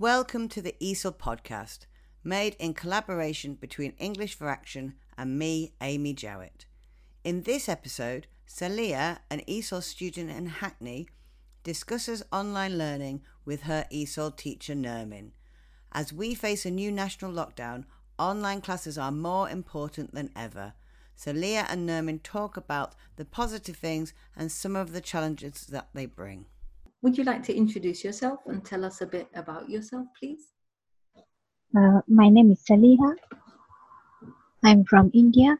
Welcome to the ESOL podcast, made in collaboration between English for Action and me, Amy Jowett. In this episode, Saleha, an ESOL student in Hackney, discusses online learning with her ESOL teacher Nermin. As we face a new national lockdown, online classes are more important than ever. Saleha and Nermin talk about the positive things and some of the challenges that they bring. Would you like to introduce yourself and tell us a bit about yourself, please? Uh, my name is Saleha. I'm from India.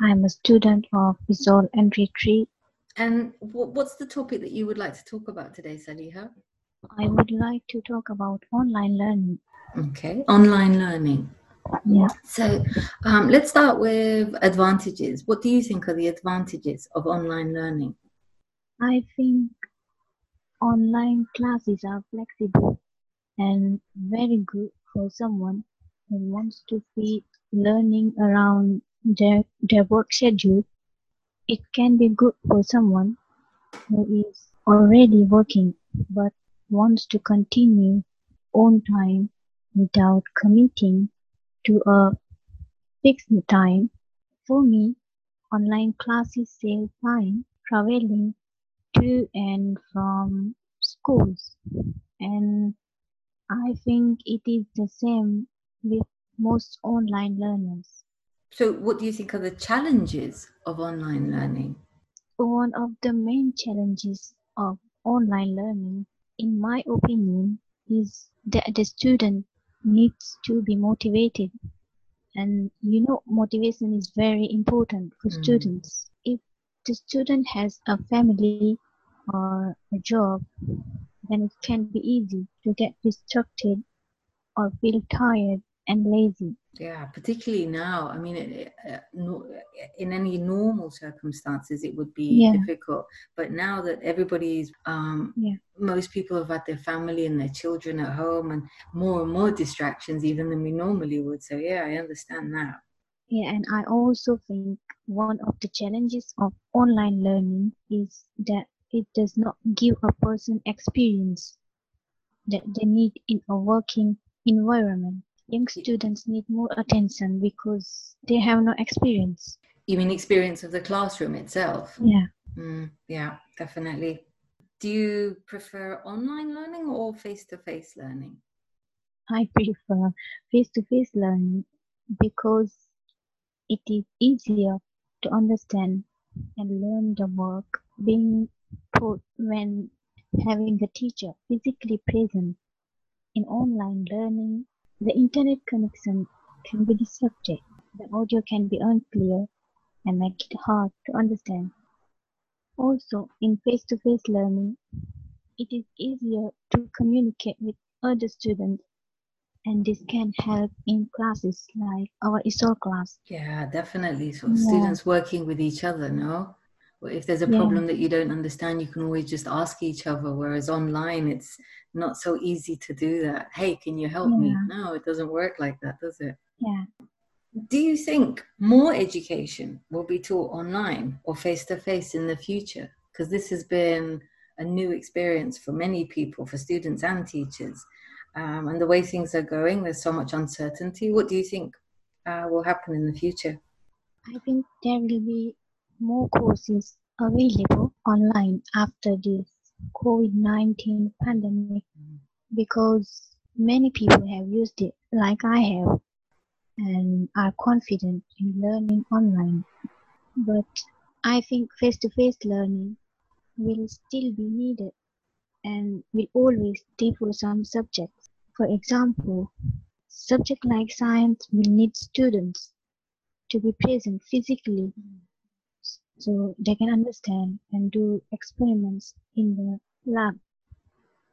I'm a student of Visual Entry Tree. And what's the topic that you would like to talk about today, Saleha? I would like to talk about online learning. Okay, online learning. Yeah. So um, let's start with advantages. What do you think are the advantages of online learning? I think online classes are flexible and very good for someone who wants to be learning around their, their work schedule. It can be good for someone who is already working but wants to continue on time without committing to a fixed time. For me, online classes save time traveling to and from schools and I think it is the same with most online learners. So, what do you think are the challenges of online learning? One of the main challenges of online learning, in my opinion, is that the student needs to be motivated. And you know, motivation is very important for mm. students. If the student has a family or a job, then it can be easy to get distracted or feel tired and lazy. Yeah, particularly now. I mean, it, uh, no, in any normal circumstances, it would be yeah. difficult. But now that everybody's, um, yeah. most people have had their family and their children at home, and more and more distractions even than we normally would. So yeah, I understand that. Yeah, and I also think one of the challenges of online learning is that it does not give a person experience that they need in a working environment. Young students need more attention because they have no experience. You mean experience of the classroom itself? Yeah. Mm, yeah, definitely. Do you prefer online learning or face to face learning? I prefer face to face learning because it is easier to understand and learn the work being when having a teacher physically present. In online learning, the internet connection can be disrupted. The audio can be unclear and make it hard to understand. Also, in face-to-face learning, it is easier to communicate with other students and this can help in classes like our ESOL class. Yeah, definitely. So yeah. students working with each other, no? If there's a problem yeah. that you don't understand you can always just ask each other whereas online it's not so easy to do that. Hey can you help yeah. me no it doesn't work like that does it? Yeah. Do you think more education will be taught online or face to face in the future? Because this has been a new experience for many people for students and teachers. Um, and the way things are going there's so much uncertainty. What do you think uh, will happen in the future? I think there will be more courses available online after this COVID-19 pandemic because many people have used it like I have and are confident in learning online. But I think face-to-face learning will still be needed and will always differ some subjects. For example, subject like science will need students to be present physically so they can understand and do experiments in the lab.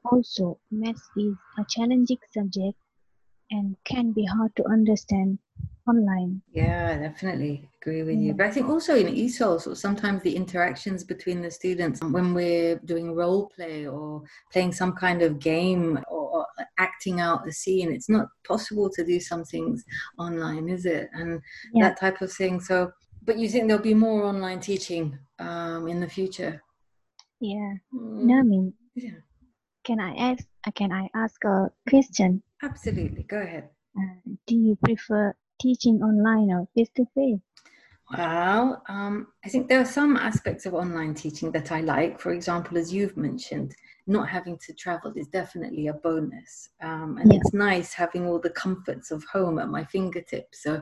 Also, maths is a challenging subject and can be hard to understand online. Yeah, definitely agree with yeah. you. But I think also in ESOL, sometimes the interactions between the students when we're doing role play or playing some kind of game or, or acting out a scene, it's not possible to do some things online, is it? And yeah. that type of thing. So but you think there'll be more online teaching um, in the future? Yeah. Mm. No, I mean, yeah. can I ask? Uh, can I ask a question? Absolutely. Go ahead. Uh, do you prefer teaching online or face to face? Well, um, I think there are some aspects of online teaching that I like. For example, as you've mentioned, not having to travel is definitely a bonus. Um, and yeah. it's nice having all the comforts of home at my fingertips. So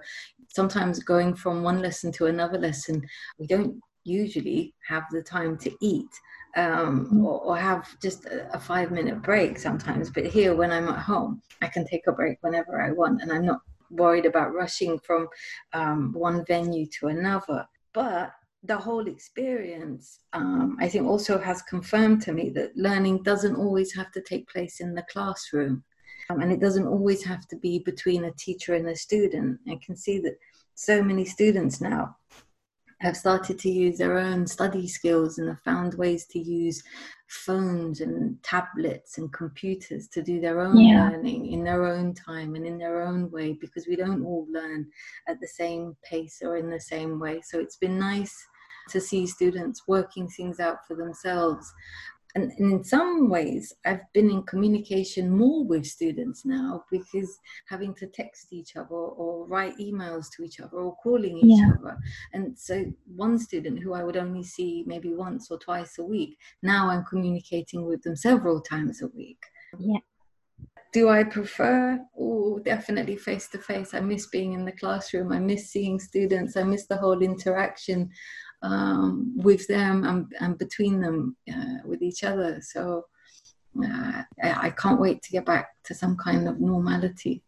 sometimes going from one lesson to another lesson, we don't usually have the time to eat um, mm. or, or, have just a, a, five minute break sometimes. But here, when I'm at home, I can take a break whenever I want, and I'm not worried about rushing from um, one venue to another. But the whole experience, um, I think, also has confirmed to me that learning doesn't always have to take place in the classroom. Um, and it doesn't always have to be between a teacher and a student. I can see that so many students now have started to use their own study skills and have found ways to use phones and tablets and computers to do their own yeah. learning in their own time and in their own way because we don't all learn at the same pace or in the same way. So it's been nice to see students working things out for themselves and, in some ways i've been in communication more with students now because having to text each other or write emails to each other or calling each yeah. other and so one student who i would only see maybe once or twice a week now i'm communicating with them several times a week yeah do I prefer? Oh, definitely face to face. I miss being in the classroom. I miss seeing students. I miss the whole interaction um, with them and, and between them uh, with each other. So uh, I, I can't wait to get back to some kind of normality.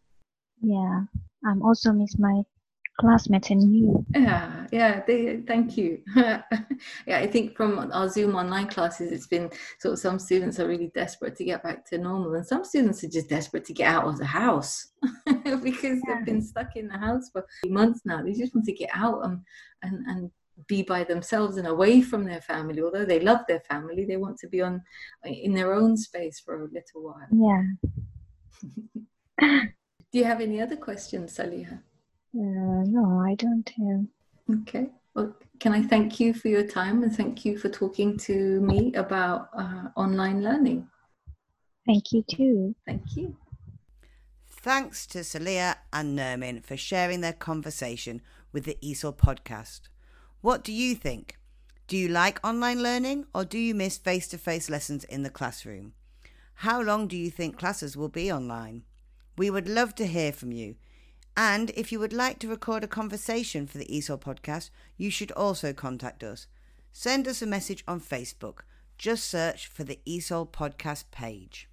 Yeah, I'm also miss my classmates and you. Yeah, yeah, they, thank you. yeah, I think from our Zoom online classes, it's been sort of some students are really desperate to get back to normal, and some students are just desperate to get out of the house because yeah. they've been stuck in the house for months now. They just want to get out and, and, and be by themselves and away from their family. Although they love their family they want to be on in their own space for a little while. Yeah. Do you have any other questions Saleha? Uh, no i don't have. Okay. Well can i thank you for your time and thank you for talking to me about uh, online learning? Thank you too. Thank you. Thanks to Saleha and Nermin for sharing their conversation with the ESOL podcast. What do you think? Do you like online learning or do you miss face to face lessons in the classroom? How long do you think classes will be online? We would love to hear from you. And if you would like to record a conversation for the ESOL podcast, you should also contact us. Send us a message on Facebook. Just search for the ESOL podcast page.